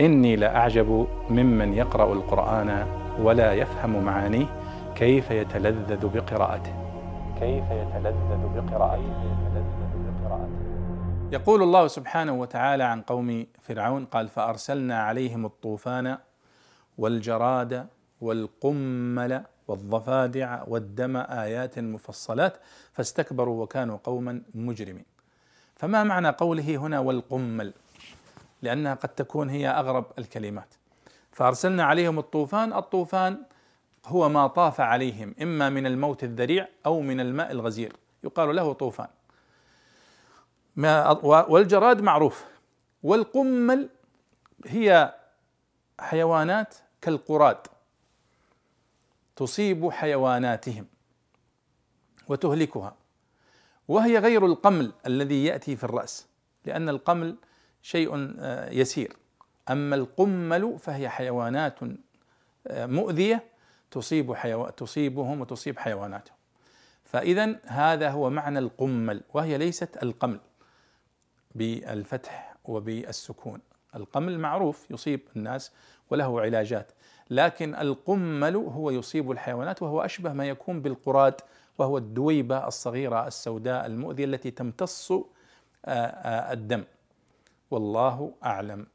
إني لأعجب ممن يقرأ القرآن ولا يفهم معانيه كيف يتلذذ بقراءته. كيف يتلذذ بقراءته. يقول الله سبحانه وتعالى عن قوم فرعون قال فأرسلنا عليهم الطوفان والجراد والقمل والضفادع والدم آيات مفصلات فاستكبروا وكانوا قوما مجرمين. فما معنى قوله هنا والقمل لأنها قد تكون هي أغرب الكلمات. فأرسلنا عليهم الطوفان الطوفان هو ما طاف عليهم إما من الموت الذريع أو من الماء الغزير. يقال له طوفان. ما والجراد معروف. والقمل هي حيوانات كالقراد. تصيب حيواناتهم وتهلكها. وهي غير القمل الذي يأتي في الرأس لأن القمل شيء آه، يسير. أما القمل فهي حيوانات آه، مؤذية تصيب حيو... تصيبهم وتصيب حيواناتهم. فإذا هذا هو معنى القمل وهي ليست القمل بالفتح وبالسكون. القمل معروف يصيب الناس وله علاجات لكن القمل هو يصيب الحيوانات وهو أشبه ما يكون بالقراد وهو الدويبة الصغيرة السوداء المؤذية التي تمتص آه، الدم. والله أعلم.